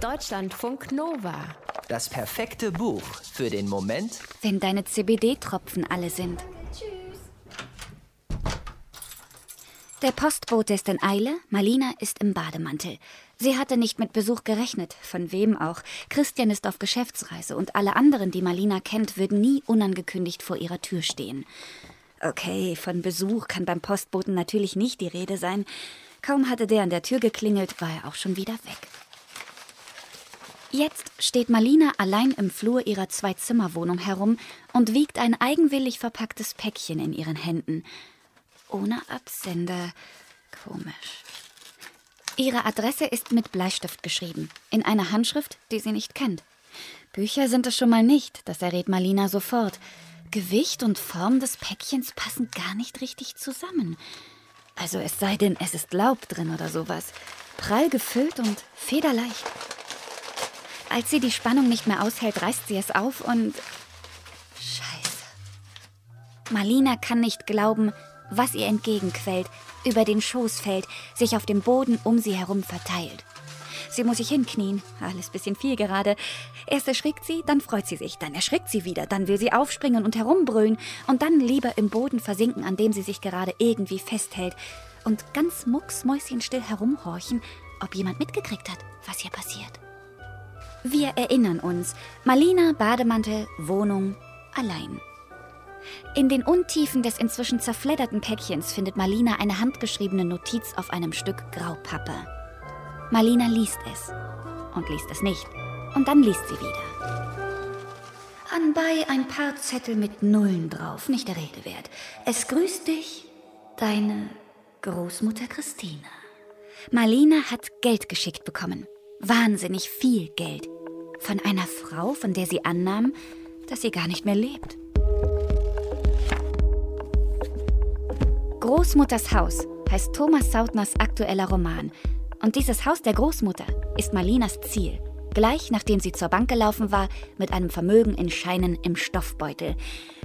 Deutschlandfunk Nova. Das perfekte Buch für den Moment, wenn deine CBD-Tropfen alle sind. Der Postbote ist in Eile, Malina ist im Bademantel. Sie hatte nicht mit Besuch gerechnet, von wem auch. Christian ist auf Geschäftsreise und alle anderen, die Malina kennt, würden nie unangekündigt vor ihrer Tür stehen. Okay, von Besuch kann beim Postboten natürlich nicht die Rede sein. Kaum hatte der an der Tür geklingelt, war er auch schon wieder weg. Jetzt steht Malina allein im Flur ihrer Zwei-Zimmer-Wohnung herum und wiegt ein eigenwillig verpacktes Päckchen in ihren Händen. Ohne Absender. Komisch. Ihre Adresse ist mit Bleistift geschrieben, in einer Handschrift, die sie nicht kennt. Bücher sind es schon mal nicht, das errät Malina sofort. Gewicht und Form des Päckchens passen gar nicht richtig zusammen. Also es sei denn, es ist Laub drin oder sowas. Prall gefüllt und federleicht. Als sie die Spannung nicht mehr aushält, reißt sie es auf und. Scheiße. Malina kann nicht glauben, was ihr entgegenquellt, über den Schoß fällt, sich auf dem Boden um sie herum verteilt. Sie muss sich hinknien, alles bisschen viel gerade. Erst erschrickt sie, dann freut sie sich, dann erschrickt sie wieder, dann will sie aufspringen und herumbrüllen und dann lieber im Boden versinken, an dem sie sich gerade irgendwie festhält und ganz mucksmäuschenstill herumhorchen, ob jemand mitgekriegt hat, was hier passiert. Wir erinnern uns. Malina, Bademantel, Wohnung, allein. In den Untiefen des inzwischen zerfledderten Päckchens findet Malina eine handgeschriebene Notiz auf einem Stück Graupappe. Malina liest es und liest es nicht. Und dann liest sie wieder. Anbei ein paar Zettel mit Nullen drauf, nicht der Rede wert. Es grüßt dich, deine Großmutter Christine. Malina hat Geld geschickt bekommen. Wahnsinnig viel Geld. Von einer Frau, von der sie annahm, dass sie gar nicht mehr lebt. Großmutters Haus heißt Thomas Sautners aktueller Roman. Und dieses Haus der Großmutter ist Malinas Ziel. Gleich nachdem sie zur Bank gelaufen war, mit einem Vermögen in Scheinen im Stoffbeutel.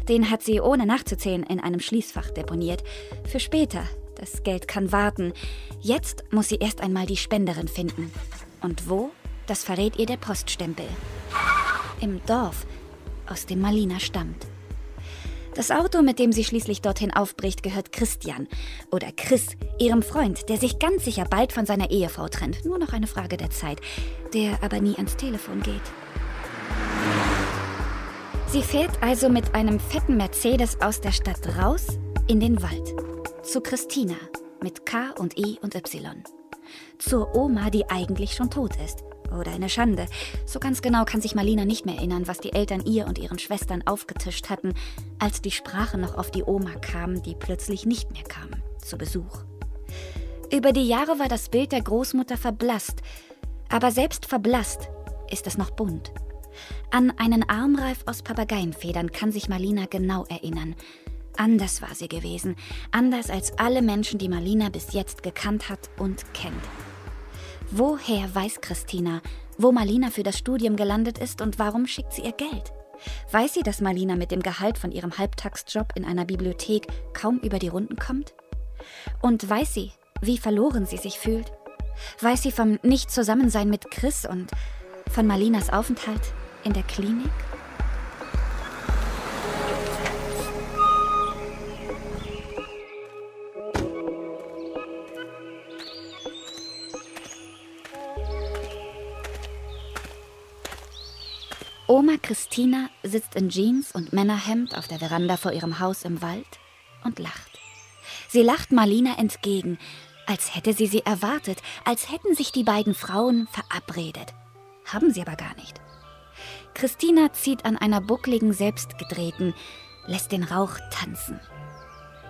Den hat sie ohne nachzuzählen in einem Schließfach deponiert. Für später. Das Geld kann warten. Jetzt muss sie erst einmal die Spenderin finden. Und wo? Das verrät ihr der Poststempel. Im Dorf, aus dem Malina stammt. Das Auto, mit dem sie schließlich dorthin aufbricht, gehört Christian oder Chris, ihrem Freund, der sich ganz sicher bald von seiner Ehefrau trennt. Nur noch eine Frage der Zeit, der aber nie ans Telefon geht. Sie fährt also mit einem fetten Mercedes aus der Stadt raus in den Wald. Zu Christina mit K und I und Y zur Oma, die eigentlich schon tot ist. Oder eine Schande. So ganz genau kann sich Marlina nicht mehr erinnern, was die Eltern ihr und ihren Schwestern aufgetischt hatten, als die Sprache noch auf die Oma kam, die plötzlich nicht mehr kam, zu Besuch. Über die Jahre war das Bild der Großmutter verblasst, aber selbst verblasst ist es noch bunt. An einen Armreif aus Papageienfedern kann sich Marlina genau erinnern. Anders war sie gewesen, anders als alle Menschen, die Marlina bis jetzt gekannt hat und kennt. Woher weiß Christina, wo Marlina für das Studium gelandet ist und warum schickt sie ihr Geld? Weiß sie, dass Marlina mit dem Gehalt von ihrem Halbtagsjob in einer Bibliothek kaum über die Runden kommt? Und weiß sie, wie verloren sie sich fühlt? Weiß sie vom Nicht-Zusammensein mit Chris und von Marlinas Aufenthalt in der Klinik? Oma Christina sitzt in Jeans und Männerhemd auf der Veranda vor ihrem Haus im Wald und lacht. Sie lacht Marlina entgegen, als hätte sie sie erwartet, als hätten sich die beiden Frauen verabredet. Haben sie aber gar nicht. Christina zieht an einer buckligen Selbstgedrehten, lässt den Rauch tanzen.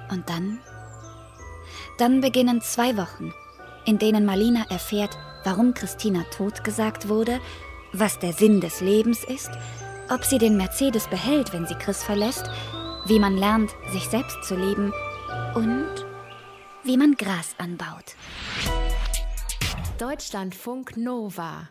Und dann? Dann beginnen zwei Wochen, in denen Marlina erfährt, warum Christina tot gesagt wurde was der Sinn des Lebens ist, ob sie den Mercedes behält, wenn sie Chris verlässt, wie man lernt, sich selbst zu leben und wie man Gras anbaut. Deutschlandfunk Nova